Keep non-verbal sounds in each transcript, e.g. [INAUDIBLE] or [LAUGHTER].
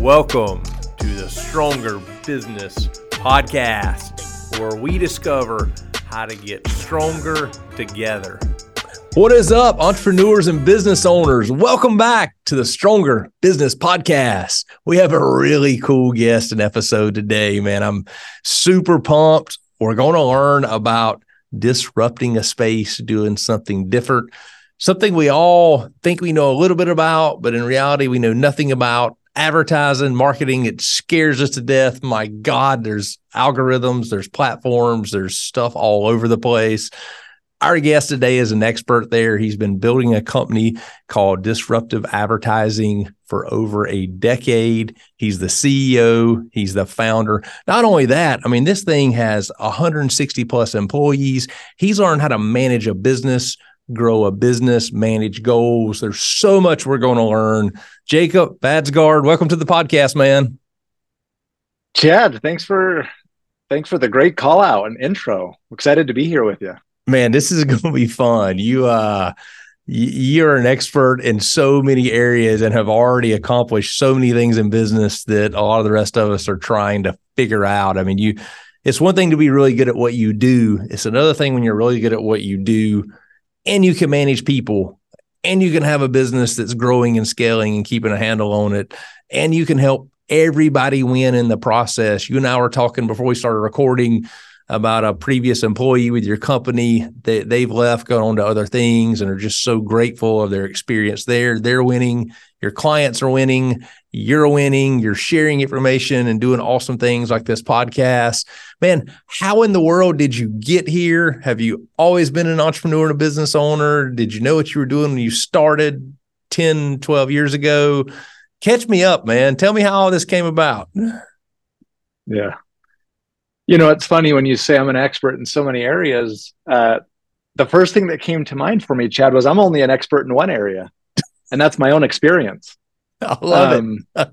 Welcome to the Stronger Business Podcast, where we discover how to get stronger together. What is up, entrepreneurs and business owners? Welcome back to the Stronger Business Podcast. We have a really cool guest and episode today, man. I'm super pumped. We're going to learn about disrupting a space, doing something different, something we all think we know a little bit about, but in reality, we know nothing about advertising, marketing. It scares us to death. My God, there's algorithms, there's platforms, there's stuff all over the place. Our guest today is an expert there. He's been building a company called Disruptive Advertising for over a decade. He's the CEO, he's the founder. Not only that, I mean, this thing has 160 plus employees. He's learned how to manage a business, grow a business, manage goals. There's so much we're going to learn. Jacob Baadsgaard, welcome to the podcast, man. Chad, thanks for thanks for the great call out and intro. Excited to be here with you man, this is [LAUGHS] going to be fun. You, uh, you're an expert in so many areas and have already accomplished so many things in business that a lot of the rest of us are trying to figure out. I mean, you, it's one thing to be really good at what you do. It's another thing when you're really good at what you do and you can manage people and you can have a business that's growing and scaling and keeping a handle on it and you can help everybody win in the process. You and I were talking before we started recording about a previous employee with your company that they've left, gone on to other things, and are just so grateful of their experience there. They're winning. Your clients are winning. You're winning. You're sharing information and doing awesome things like this podcast. Man, how in the world did you get here? Have you always been an entrepreneur and a business owner? Did you know what you were doing when you started 10, 12 years ago? Catch me up, man. Tell me how all this came about. Yeah you know, it's funny when you say I'm an expert in so many areas. Uh, the first thing that came to mind for me, Chad, was I'm only an expert in one area, and that's my own experience. [LAUGHS] I love um, it.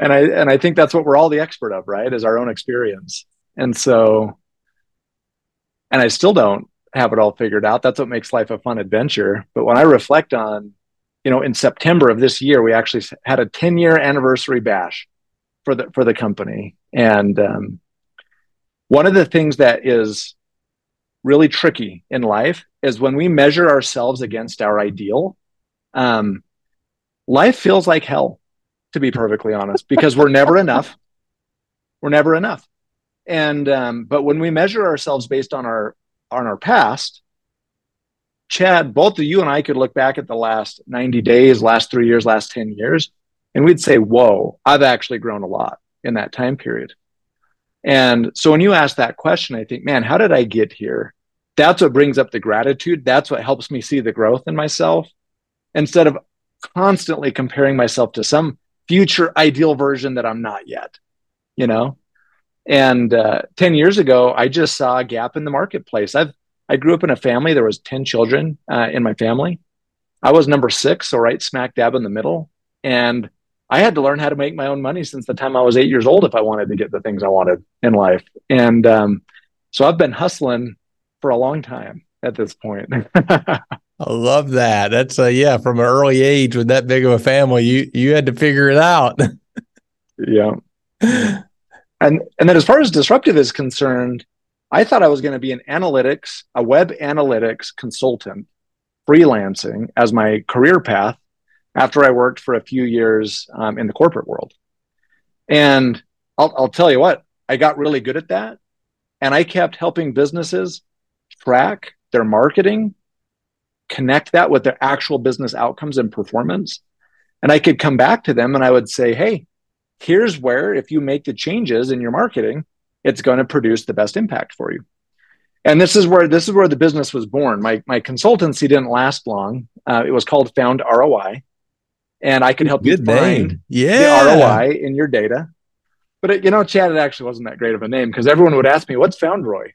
and I and I think that's what we're all the expert of, right? Is our own experience. And so, and I still don't have it all figured out. That's what makes life a fun adventure. But when I reflect on, you know, in September of this year, we actually had a 10 year anniversary bash for the for the company, and um, one of the things that is really tricky in life is when we measure ourselves against our ideal. Um, life feels like hell, to be perfectly honest, because we're never enough. We're never enough. And um, but when we measure ourselves based on our on our past, Chad, both of you and I could look back at the last 90 days, last three years, last 10 years, and we'd say, Whoa, I've actually grown a lot in that time period. And so when you ask that question, I think, man, how did I get here? That's what brings up the gratitude. That's what helps me see the growth in myself instead of constantly comparing myself to some future ideal version that I'm not yet, you know? And uh, 10 years ago, I just saw a gap in the marketplace. I've, I grew up in a family, there was 10 children uh, in my family. I was number six, so right smack dab in the middle. And I had to learn how to make my own money since the time I was eight years old if I wanted to get the things I wanted in life. And um, so I've been hustling for a long time at this point. [LAUGHS] I love that. That's a, yeah, from an early age with that big of a family, you you had to figure it out. [LAUGHS] yeah. And and then as far as disruptive is concerned, I thought I was going to be an analytics, a web analytics consultant, freelancing as my career path after I worked for a few years um, in the corporate world. And I'll, I'll tell you what, I got really good at that. And I kept helping businesses track their marketing, connect that with their actual business outcomes and performance. And I could come back to them and I would say, hey, here's where, if you make the changes in your marketing, it's going to produce the best impact for you. And this is where this is where the business was born. My my consultancy didn't last long. Uh, it was called Found ROI, and I can help Good you find name. yeah. the ROI in your data. But it, you know, Chad, it actually wasn't that great of a name because everyone would ask me, "What's Foundroy?"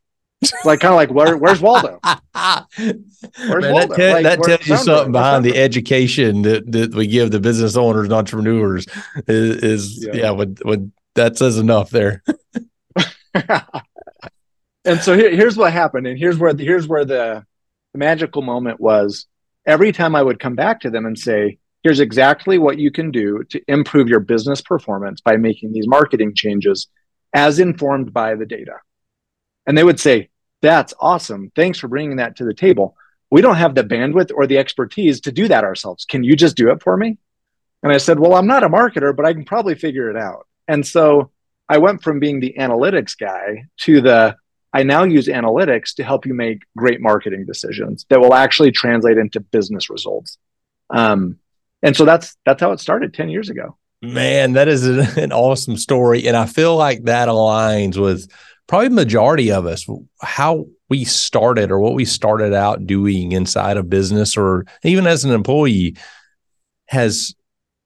like kind of like where, where's Waldo? [LAUGHS] Where's Man, Waldo? That, te- like, that tells you something behind the education that, that we give the business owners and entrepreneurs is, is yeah, yeah what, what that says enough there. [LAUGHS] [LAUGHS] and so here, here's what happened, and here's where the, here's where the, the magical moment was. Every time I would come back to them and say, here's exactly what you can do to improve your business performance by making these marketing changes as informed by the data. And they would say, That's awesome. Thanks for bringing that to the table. We don't have the bandwidth or the expertise to do that ourselves. Can you just do it for me? And I said, Well, I'm not a marketer, but I can probably figure it out. And so I went from being the analytics guy to the I now use analytics to help you make great marketing decisions that will actually translate into business results. Um, and so that's that's how it started 10 years ago. Man, that is an awesome story. And I feel like that aligns with probably majority of us, how we started or what we started out doing inside of business or even as an employee has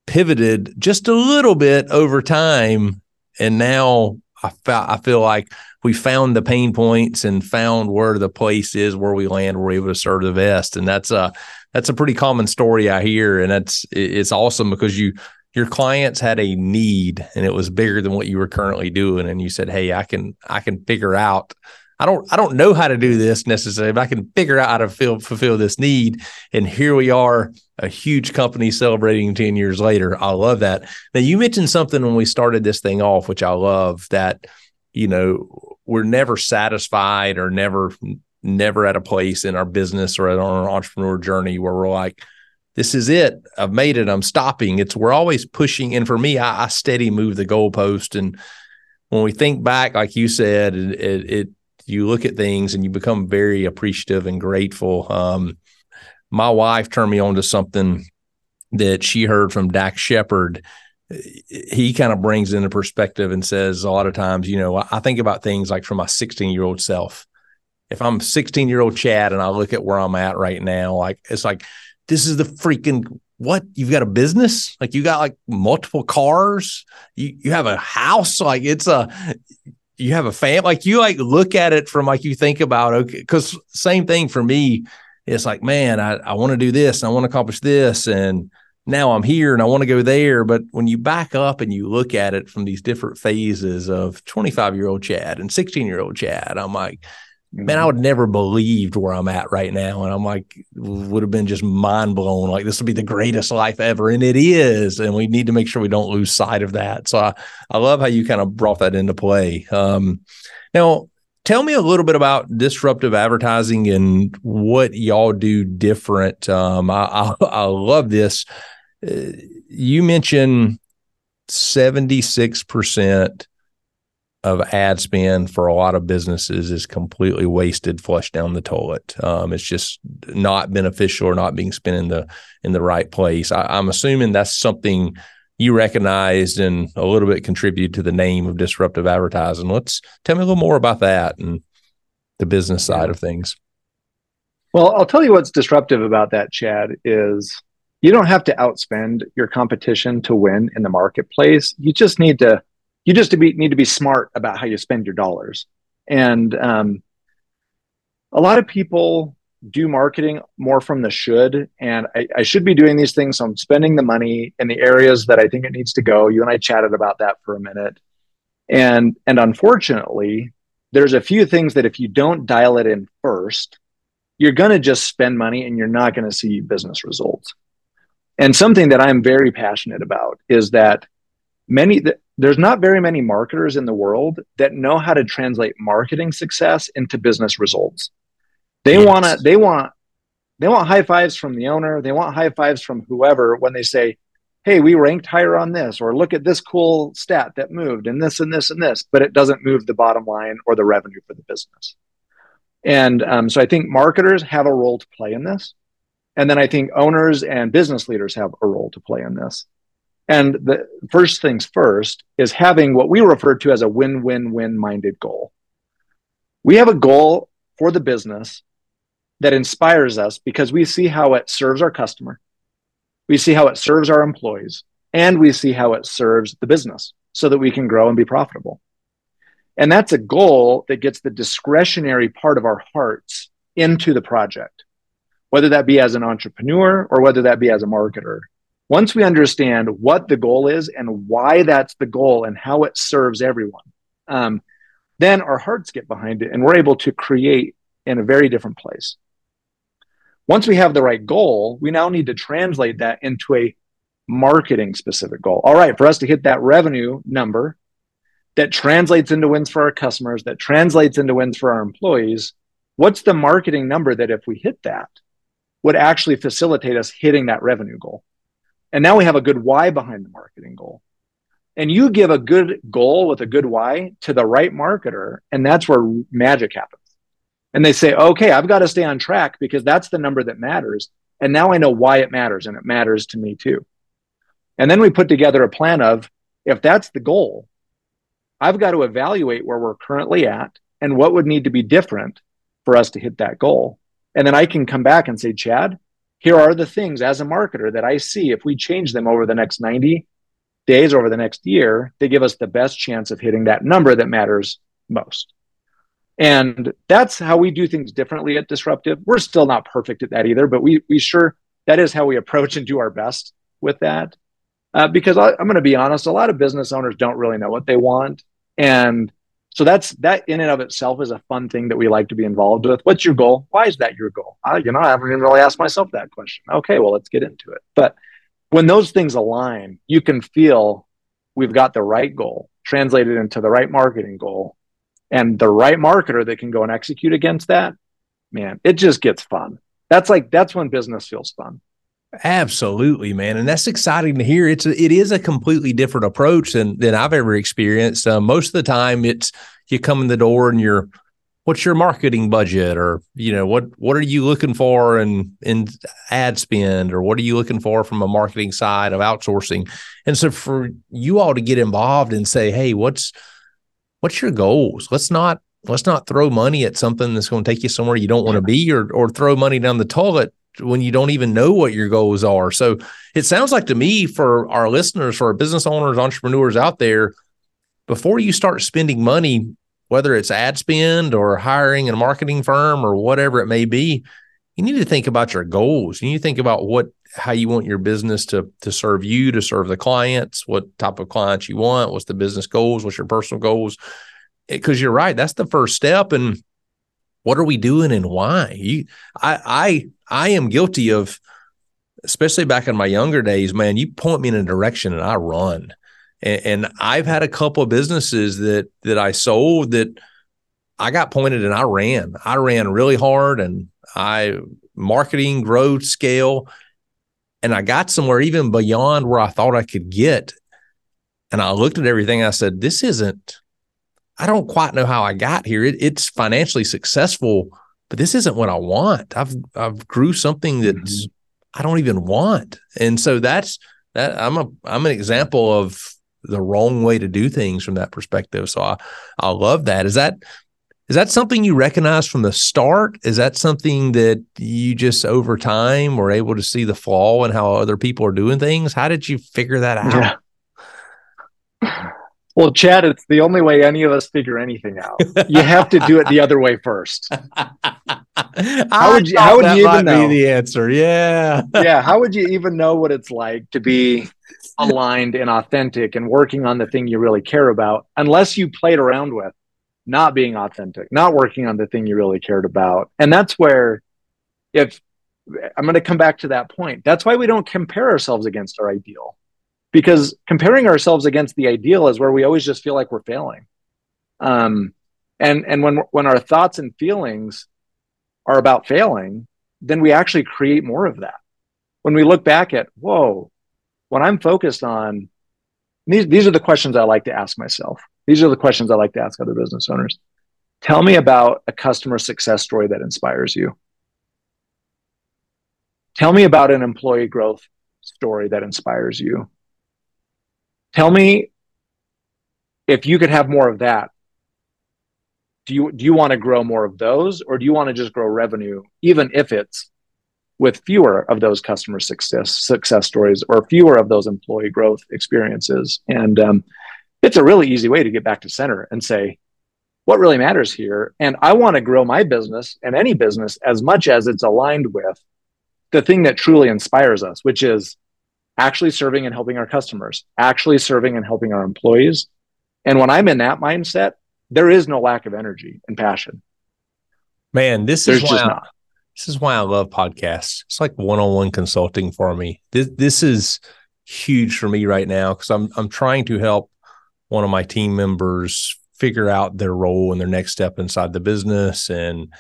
pivoted just a little bit over time. And now I, fe- I feel like we found the pain points and found where the place is where we land, we're able to serve the best. And that's a, that's a pretty common story I hear. And that's, it's awesome because you, your clients had a need and it was bigger than what you were currently doing and you said hey i can i can figure out i don't i don't know how to do this necessarily but i can figure out how to fill, fulfill this need and here we are a huge company celebrating 10 years later i love that now you mentioned something when we started this thing off which i love that you know we're never satisfied or never never at a place in our business or on our entrepreneur journey where we're like this is it. I've made it. I'm stopping. It's we're always pushing. And for me, I, I steady move the goalpost. And when we think back, like you said, it, it, it, you look at things and you become very appreciative and grateful. Um, my wife turned me on to something that she heard from Dax Shepard. He kind of brings into perspective and says a lot of times, you know, I think about things like from my 16 year old self. If I'm 16 year old Chad and I look at where I'm at right now, like it's like this is the freaking what? You've got a business? Like you got like multiple cars? You you have a house? Like it's a you have a fam like you like look at it from like you think about okay because same thing for me. It's like man i, I want to do this and i want to accomplish this and now i'm here and i want to go there. But when you back up and you look at it from these different phases of 25 year old chad and 16 year old chad i'm like man, I would never believed where I'm at right now. And I'm like, would have been just mind blown. Like this would be the greatest life ever. And it is. And we need to make sure we don't lose sight of that. So I, I love how you kind of brought that into play. Um, now tell me a little bit about disruptive advertising and what y'all do different. Um, I, I, [LAUGHS] I love this. Uh, you mentioned 76% of ad spend for a lot of businesses is completely wasted, flushed down the toilet. Um, it's just not beneficial or not being spent in the in the right place. I, I'm assuming that's something you recognized and a little bit contributed to the name of disruptive advertising. Let's tell me a little more about that and the business side of things. Well, I'll tell you what's disruptive about that, Chad, is you don't have to outspend your competition to win in the marketplace. You just need to you just need to be smart about how you spend your dollars. And um, a lot of people do marketing more from the should. And I, I, should be doing these things. So I'm spending the money in the areas that I think it needs to go. You and I chatted about that for a minute. And and unfortunately, there's a few things that if you don't dial it in first, you're going to just spend money and you're not going to see business results. And something that I'm very passionate about is that many there's not very many marketers in the world that know how to translate marketing success into business results. They yes. want to they want they want high fives from the owner, they want high fives from whoever when they say, "Hey, we ranked higher on this," or "Look at this cool stat that moved and this and this and this," but it doesn't move the bottom line or the revenue for the business. And um, so I think marketers have a role to play in this. And then I think owners and business leaders have a role to play in this. And the first things first is having what we refer to as a win win win minded goal. We have a goal for the business that inspires us because we see how it serves our customer, we see how it serves our employees, and we see how it serves the business so that we can grow and be profitable. And that's a goal that gets the discretionary part of our hearts into the project, whether that be as an entrepreneur or whether that be as a marketer once we understand what the goal is and why that's the goal and how it serves everyone, um, then our hearts get behind it and we're able to create in a very different place. Once we have the right goal, we now need to translate that into a marketing specific goal. All right, for us to hit that revenue number that translates into wins for our customers, that translates into wins for our employees, what's the marketing number that if we hit that would actually facilitate us hitting that revenue goal? And now we have a good why behind the marketing goal. And you give a good goal with a good why to the right marketer, and that's where magic happens. And they say, okay, I've got to stay on track because that's the number that matters. And now I know why it matters, and it matters to me too. And then we put together a plan of if that's the goal, I've got to evaluate where we're currently at and what would need to be different for us to hit that goal. And then I can come back and say, Chad, here are the things as a marketer that I see if we change them over the next 90 days, over the next year, they give us the best chance of hitting that number that matters most. And that's how we do things differently at Disruptive. We're still not perfect at that either, but we we sure that is how we approach and do our best with that. Uh, because I, I'm going to be honest, a lot of business owners don't really know what they want, and so that's that in and of itself is a fun thing that we like to be involved with. What's your goal? Why is that your goal? I, you know, I haven't even really asked myself that question. Okay, well, let's get into it. But when those things align, you can feel we've got the right goal translated into the right marketing goal and the right marketer that can go and execute against that. Man, it just gets fun. That's like that's when business feels fun. Absolutely, man, and that's exciting to hear. It's a, it is a completely different approach than than I've ever experienced. Uh, most of the time, it's you come in the door and you're, what's your marketing budget, or you know what what are you looking for in in ad spend, or what are you looking for from a marketing side of outsourcing? And so for you all to get involved and say, hey, what's what's your goals? Let's not let's not throw money at something that's going to take you somewhere you don't want to be, or or throw money down the toilet when you don't even know what your goals are. So it sounds like to me for our listeners, for our business owners, entrepreneurs out there, before you start spending money, whether it's ad spend or hiring a marketing firm or whatever it may be, you need to think about your goals. You need to think about what how you want your business to to serve you, to serve the clients, what type of clients you want, what's the business goals, what's your personal goals. Because you're right, that's the first step. And what are we doing and why? You, I, I, I am guilty of, especially back in my younger days, man. You point me in a direction and I run. And, and I've had a couple of businesses that that I sold that I got pointed and I ran. I ran really hard and I marketing, growth, scale, and I got somewhere even beyond where I thought I could get. And I looked at everything. I said, "This isn't I don't quite know how I got here. It, it's financially successful, but this isn't what I want. I've I've grew something that's mm-hmm. I don't even want, and so that's that. I'm a I'm an example of the wrong way to do things from that perspective. So I I love that. Is that is that something you recognize from the start? Is that something that you just over time were able to see the flaw in how other people are doing things? How did you figure that out? Yeah. Well, Chad, it's the only way any of us figure anything out. You have to do it the other way first. [LAUGHS] how would you? How would you even know the answer? Yeah, [LAUGHS] yeah. How would you even know what it's like to be aligned and authentic and working on the thing you really care about, unless you played around with not being authentic, not working on the thing you really cared about? And that's where, if I'm going to come back to that point, that's why we don't compare ourselves against our ideal because comparing ourselves against the ideal is where we always just feel like we're failing. Um, and and when when our thoughts and feelings are about failing, then we actually create more of that. When we look back at, whoa, when I'm focused on these, these are the questions I like to ask myself. These are the questions I like to ask other business owners. Tell me about a customer success story that inspires you. Tell me about an employee growth story that inspires you. Tell me if you could have more of that. Do you do you want to grow more of those, or do you want to just grow revenue, even if it's with fewer of those customer success success stories or fewer of those employee growth experiences? And um, it's a really easy way to get back to center and say, what really matters here? And I want to grow my business and any business as much as it's aligned with the thing that truly inspires us, which is actually serving and helping our customers, actually serving and helping our employees. And when I'm in that mindset, there is no lack of energy and passion. Man, this There's is why I, this is why I love podcasts. It's like one-on-one consulting for me. This this is huge for me right now because I'm I'm trying to help one of my team members figure out their role and their next step inside the business. And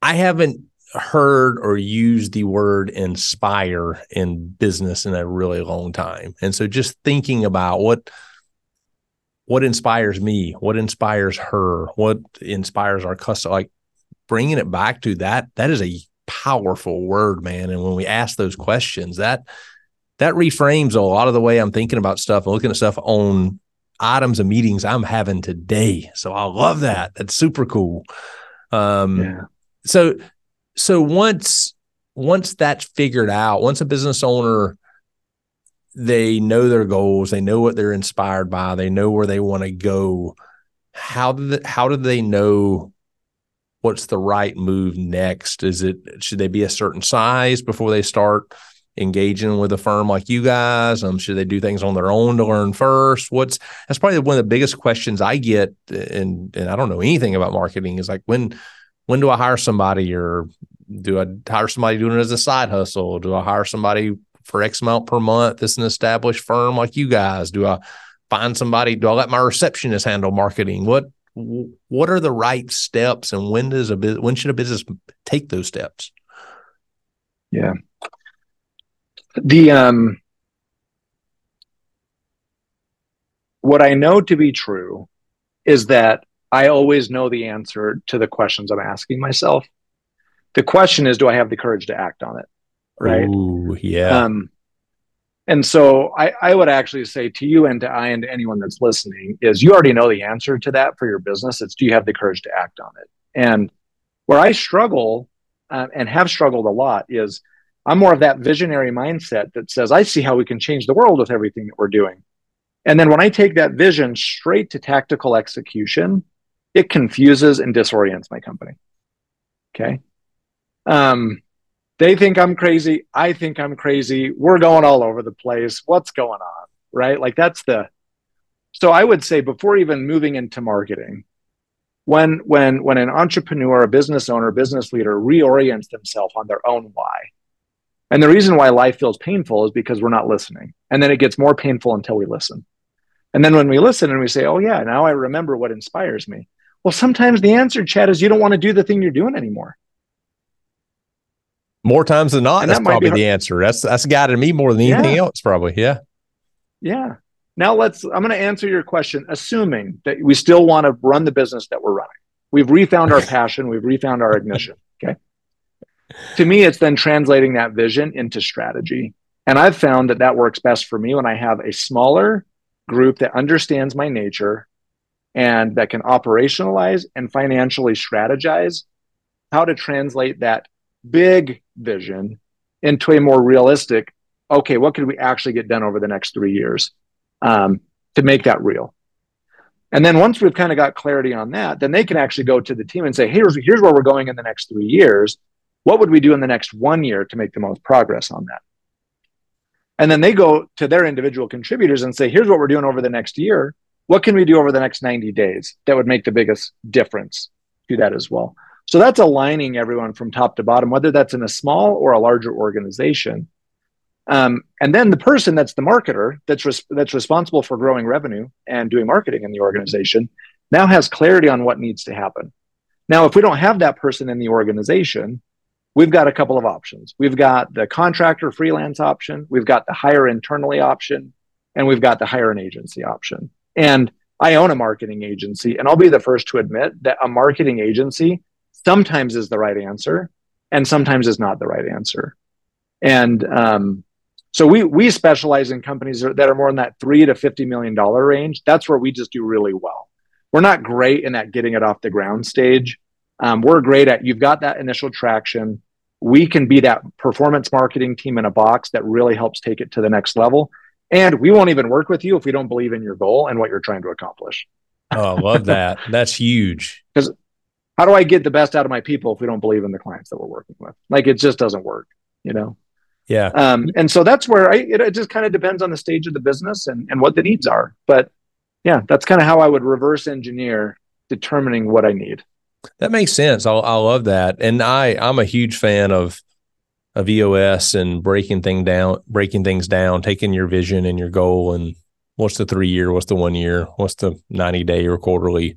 I haven't heard or used the word inspire in business in a really long time. And so just thinking about what what inspires me, what inspires her, what inspires our customer, like bringing it back to that, that is a powerful word, man. And when we ask those questions, that that reframes a lot of the way I'm thinking about stuff and looking at stuff on items and meetings I'm having today. So I love that. That's super cool. Um, yeah. so so once once that's figured out, once a business owner they know their goals, they know what they're inspired by, they know where they want to go. How do they, how do they know what's the right move next? Is it should they be a certain size before they start engaging with a firm like you guys? Um, should they do things on their own to learn first? What's that's probably one of the biggest questions I get, and and I don't know anything about marketing. Is like when when do I hire somebody, or do I hire somebody doing it as a side hustle? Do I hire somebody for X amount per month? This an established firm like you guys? Do I find somebody? Do I let my receptionist handle marketing? What what are the right steps, and when does a when should a business take those steps? Yeah, the um what I know to be true is that I always know the answer to the questions I'm asking myself. The question is, do I have the courage to act on it? Right. Ooh, yeah. Um, and so I, I would actually say to you and to I and to anyone that's listening is you already know the answer to that for your business. It's do you have the courage to act on it? And where I struggle uh, and have struggled a lot is I'm more of that visionary mindset that says, I see how we can change the world with everything that we're doing. And then when I take that vision straight to tactical execution, it confuses and disorients my company. Okay. Um, they think I'm crazy. I think I'm crazy. We're going all over the place. What's going on? Right. Like that's the, so I would say before even moving into marketing, when, when, when an entrepreneur, a business owner, business leader reorients themselves on their own why, and the reason why life feels painful is because we're not listening. And then it gets more painful until we listen. And then when we listen and we say, oh, yeah, now I remember what inspires me. Well, sometimes the answer, Chad, is you don't want to do the thing you're doing anymore. More times than not, and that's that probably the answer. That's that's guided me more than anything yeah. else, probably. Yeah. Yeah. Now let's I'm going to answer your question, assuming that we still want to run the business that we're running. We've refound our [LAUGHS] passion, we've refound our ignition. Okay to me, it's then translating that vision into strategy. And I've found that that works best for me when I have a smaller group that understands my nature and that can operationalize and financially strategize how to translate that big vision into a more realistic okay what could we actually get done over the next three years um, to make that real and then once we've kind of got clarity on that then they can actually go to the team and say here's here's where we're going in the next three years what would we do in the next one year to make the most progress on that? And then they go to their individual contributors and say, here's what we're doing over the next year. What can we do over the next 90 days that would make the biggest difference to that as well? So that's aligning everyone from top to bottom, whether that's in a small or a larger organization. Um, and then the person that's the marketer that's res- that's responsible for growing revenue and doing marketing in the organization now has clarity on what needs to happen. Now, if we don't have that person in the organization, we've got a couple of options. We've got the contractor freelance option, we've got the hire internally option, and we've got the hire an agency option. And I own a marketing agency, and I'll be the first to admit that a marketing agency sometimes is the right answer and sometimes is not the right answer. And um, so we we specialize in companies that are more in that three to fifty million dollar range. That's where we just do really well. We're not great in that getting it off the ground stage. Um, we're great at you've got that initial traction we can be that performance marketing team in a box that really helps take it to the next level. And we won't even work with you if we don't believe in your goal and what you're trying to accomplish. oh, I love that. [LAUGHS] That's huge. Because how do I get the best out of my people if we don't believe in the clients that we're working with? Like it just doesn't work, you know? Yeah. Um, and so that's where I, it, it just kind of depends on the stage of the business and, and what the needs are. But yeah, that's kind of how I would reverse engineer determining what I need. That makes sense. I, I love that, and I I'm a huge fan of of EOS and breaking thing down, breaking things down, taking your vision and your goal and what's the three year, what's the one year, what's the 90 day or quarterly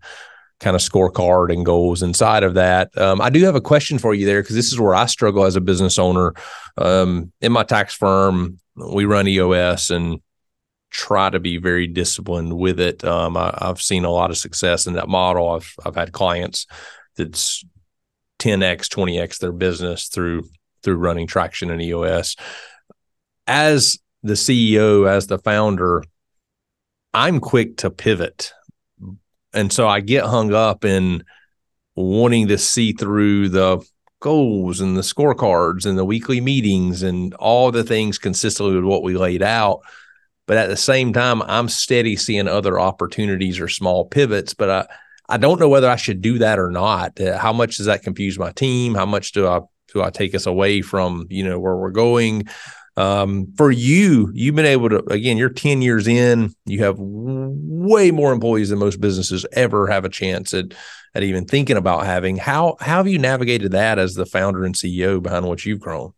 kind of scorecard and goals inside of that. Um, I do have a question for you there because this is where I struggle as a business owner. Um, in my tax firm, we run EOS and try to be very disciplined with it. Um, I, have seen a lot of success in that model. I've I've had clients that's 10x, 20x their business through through running traction and EOS. As the CEO, as the founder, I'm quick to pivot. And so I get hung up in wanting to see through the goals and the scorecards and the weekly meetings and all the things consistently with what we laid out. But at the same time, I'm steady seeing other opportunities or small pivots. But I, I don't know whether I should do that or not. Uh, how much does that confuse my team? How much do I do I take us away from you know where we're going? Um, for you, you've been able to again. You're 10 years in. You have way more employees than most businesses ever have a chance at at even thinking about having. How how have you navigated that as the founder and CEO behind what you've grown?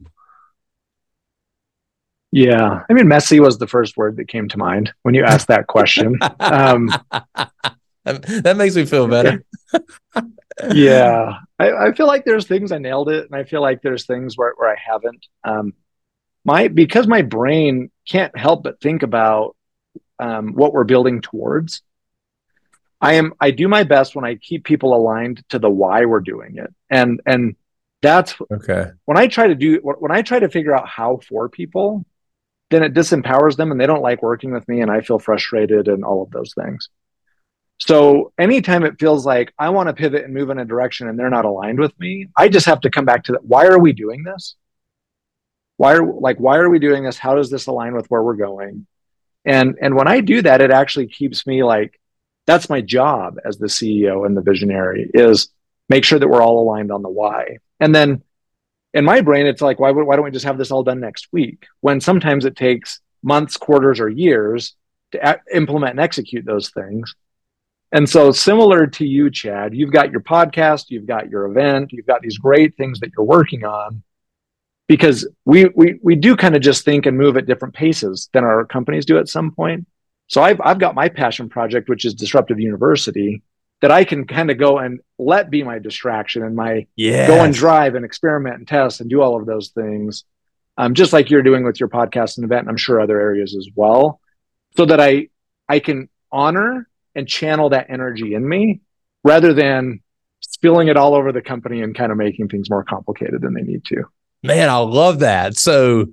Yeah, I mean, messy was the first word that came to mind when you asked that question. [LAUGHS] Um, that makes me feel better. Yeah, [LAUGHS] I, I, feel like there's things I nailed it, and I feel like there's things where, where I haven't. Um, my because my brain can't help but think about um, what we're building towards. I am I do my best when I keep people aligned to the why we're doing it, and and that's okay. When I try to do when I try to figure out how for people, then it disempowers them, and they don't like working with me, and I feel frustrated and all of those things. So anytime it feels like I want to pivot and move in a direction and they're not aligned with me, I just have to come back to that. Why are we doing this? Why are like why are we doing this? How does this align with where we're going? And and when I do that, it actually keeps me like that's my job as the CEO and the visionary is make sure that we're all aligned on the why. And then in my brain, it's like, why, why don't we just have this all done next week? When sometimes it takes months, quarters, or years to a- implement and execute those things. And so, similar to you, Chad, you've got your podcast, you've got your event, you've got these great things that you're working on. Because we we we do kind of just think and move at different paces than our companies do at some point. So I've I've got my passion project, which is Disruptive University, that I can kind of go and let be my distraction and my yes. go and drive and experiment and test and do all of those things. Um, just like you're doing with your podcast and event, and I'm sure other areas as well, so that I I can honor and channel that energy in me rather than spilling it all over the company and kind of making things more complicated than they need to. Man, I love that. So,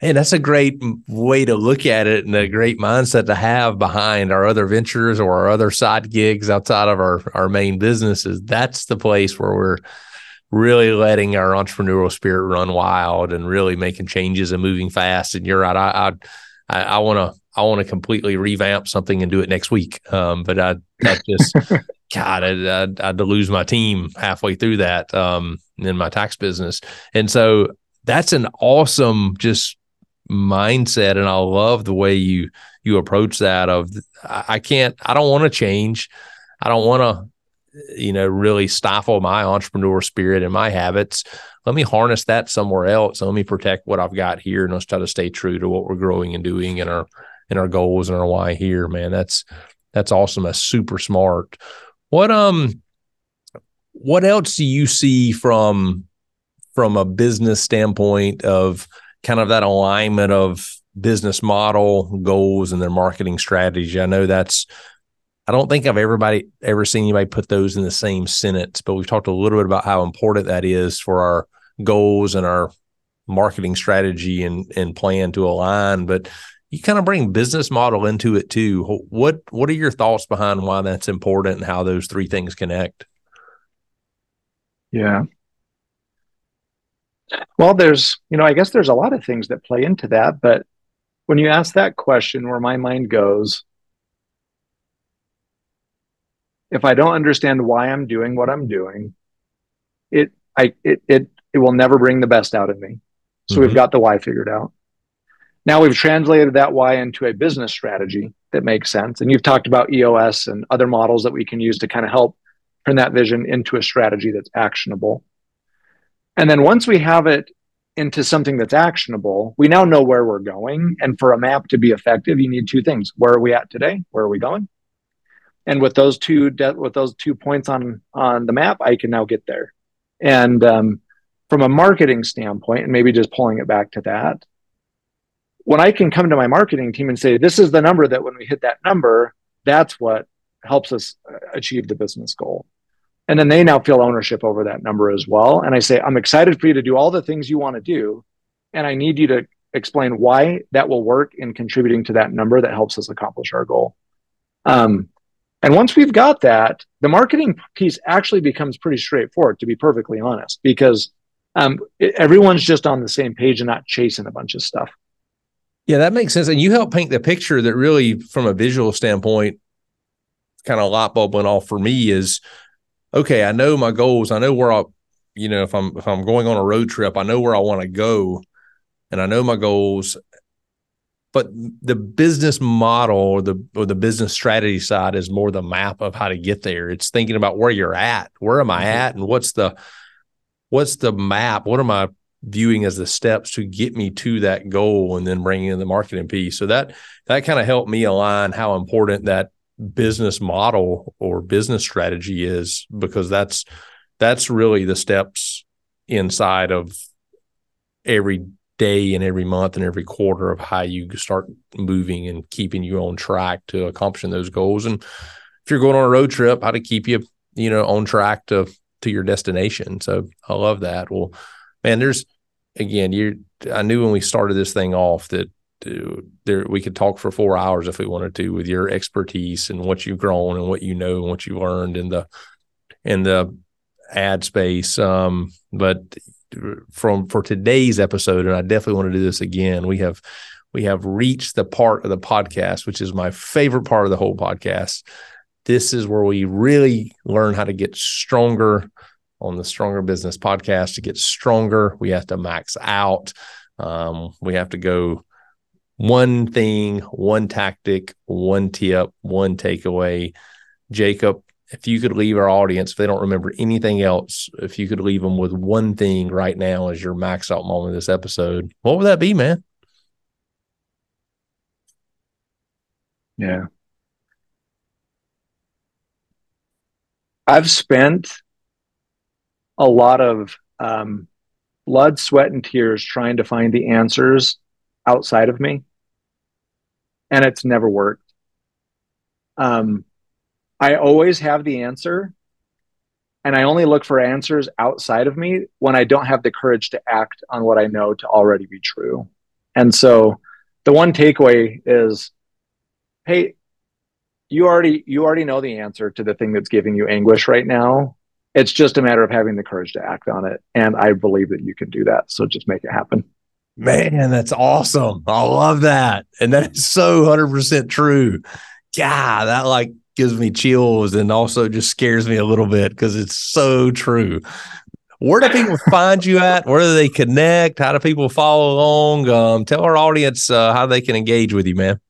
and that's a great way to look at it and a great mindset to have behind our other ventures or our other side gigs outside of our, our main businesses. That's the place where we're really letting our entrepreneurial spirit run wild and really making changes and moving fast. And you're right. I, I, I want to I want to completely revamp something and do it next week. Um, but I that just [LAUGHS] God, I, I, I had to lose my team halfway through that um, in my tax business, and so that's an awesome just mindset, and I love the way you you approach that. Of I can't, I don't want to change, I don't want to, you know, really stifle my entrepreneur spirit and my habits. Let me harness that somewhere else. Let me protect what I've got here, and let's try to stay true to what we're growing and doing in our and our goals and our why here, man. That's that's awesome. That's super smart. What um what else do you see from from a business standpoint of kind of that alignment of business model goals and their marketing strategy? I know that's I don't think I've everybody ever seen anybody put those in the same sentence, but we've talked a little bit about how important that is for our goals and our marketing strategy and and plan to align. But you kind of bring business model into it too. What what are your thoughts behind why that's important and how those three things connect? Yeah. Well, there's, you know, I guess there's a lot of things that play into that, but when you ask that question where my mind goes, if I don't understand why I'm doing what I'm doing, it I it it it will never bring the best out of me. So mm-hmm. we've got the why figured out. Now we've translated that why into a business strategy that makes sense. And you've talked about EOS and other models that we can use to kind of help turn that vision into a strategy that's actionable. And then once we have it into something that's actionable, we now know where we're going. And for a map to be effective, you need two things. Where are we at today? Where are we going? And with those two de- with those two points on on the map, I can now get there. And um, from a marketing standpoint, and maybe just pulling it back to that, when I can come to my marketing team and say, "This is the number that when we hit that number, that's what helps us uh, achieve the business goal." And then they now feel ownership over that number as well. And I say, I'm excited for you to do all the things you want to do. And I need you to explain why that will work in contributing to that number that helps us accomplish our goal. Um, and once we've got that, the marketing piece actually becomes pretty straightforward, to be perfectly honest, because um, it, everyone's just on the same page and not chasing a bunch of stuff. Yeah, that makes sense. And you help paint the picture that really, from a visual standpoint, kind of light bulb went off for me is okay, I know my goals. I know where I, you know, if I'm if I'm going on a road trip, I know where I want to go, and I know my goals. But the business model or the or the business strategy side is more the map of how to get there. It's thinking about where you're at, where am I mm-hmm. at, and what's the what's the map? What am I viewing as the steps to get me to that goal, and then bringing in the marketing piece. So that that kind of helped me align how important that business model or business strategy is because that's that's really the steps inside of every day and every month and every quarter of how you start moving and keeping you on track to accomplishing those goals. And if you're going on a road trip how to keep you you know on track to to your destination. So i love that. Well man there's again you i knew when we started this thing off that there we could talk for four hours if we wanted to with your expertise and what you've grown and what you know and what you learned in the in the ad space. Um, but from for today's episode, and I definitely want to do this again. We have we have reached the part of the podcast, which is my favorite part of the whole podcast. This is where we really learn how to get stronger on the Stronger Business podcast. To get stronger, we have to max out. Um, we have to go one thing, one tactic, one tip, one takeaway. Jacob, if you could leave our audience, if they don't remember anything else, if you could leave them with one thing right now as your max out moment of this episode, what would that be, man? Yeah. I've spent a lot of um, blood, sweat, and tears trying to find the answers outside of me. And it's never worked. Um, i always have the answer and i only look for answers outside of me when i don't have the courage to act on what i know to already be true. And so the one takeaway is hey you already you already know the answer to the thing that's giving you anguish right now it's just a matter of having the courage to act on it and i believe that you can do that so just make it happen Man, that's awesome. I love that. And that is so 100% true. God, that like gives me chills and also just scares me a little bit because it's so true. Where do people [LAUGHS] find you at? Where do they connect? How do people follow along? Um, tell our audience uh, how they can engage with you, man.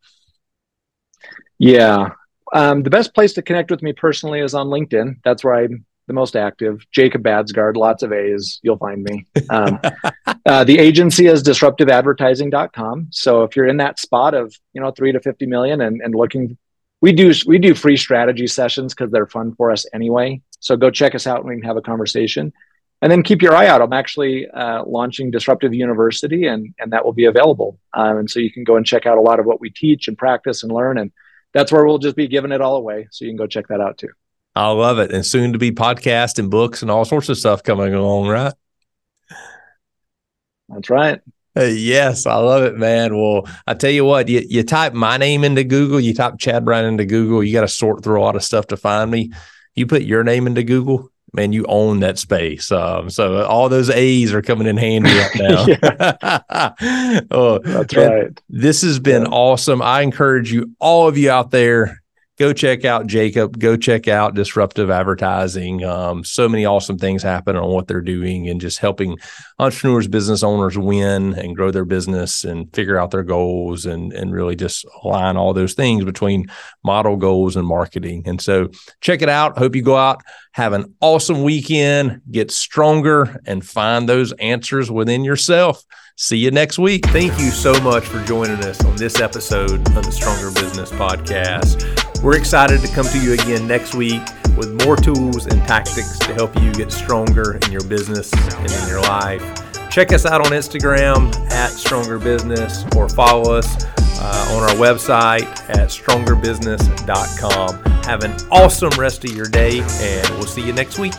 Yeah. Um, the best place to connect with me personally is on LinkedIn. That's where I'm the most active. Jacob Baadsgaard, lots of A's. You'll find me. Um, [LAUGHS] uh, the agency is disruptiveadvertising.com. So if you're in that spot of you know three to fifty million and, and looking, we do we do free strategy sessions because they're fun for us anyway. So go check us out and we can have a conversation. And then keep your eye out. I'm actually uh, launching Disruptive University, and and that will be available. Um, and so you can go and check out a lot of what we teach and practice and learn. And that's where we'll just be giving it all away. So you can go check that out too. I love it. And soon to be podcast and books and all sorts of stuff coming along, right? That's right. Yes, I love it, man. Well, I tell you what, you, you type my name into Google, you type Chad Brown into Google, you got to sort through a lot of stuff to find me. You put your name into Google, man, you own that space. Um, so all those A's are coming in handy right [LAUGHS] now. [LAUGHS] oh, That's right. This has been yeah. awesome. I encourage you, all of you out there, go check out Jacob. Go check out Disruptive Advertising. Um, so many awesome things happen on what they're doing and just helping entrepreneurs, business owners win and grow their business and figure out their goals and and really just align all those things between model goals and marketing. And so check it out. Hope you go out, have an awesome weekend, get stronger, and find those answers within yourself. See you next week. Thank you so much for joining us on this episode of the Stronger Business Podcast. We're excited to come to you again next week with more tools and tactics to help you get stronger in your business and in your life. Check us out on Instagram at Stronger Business or follow us uh, on our website at strongerbusiness.com. Have an awesome rest of your day, and we'll see you next week.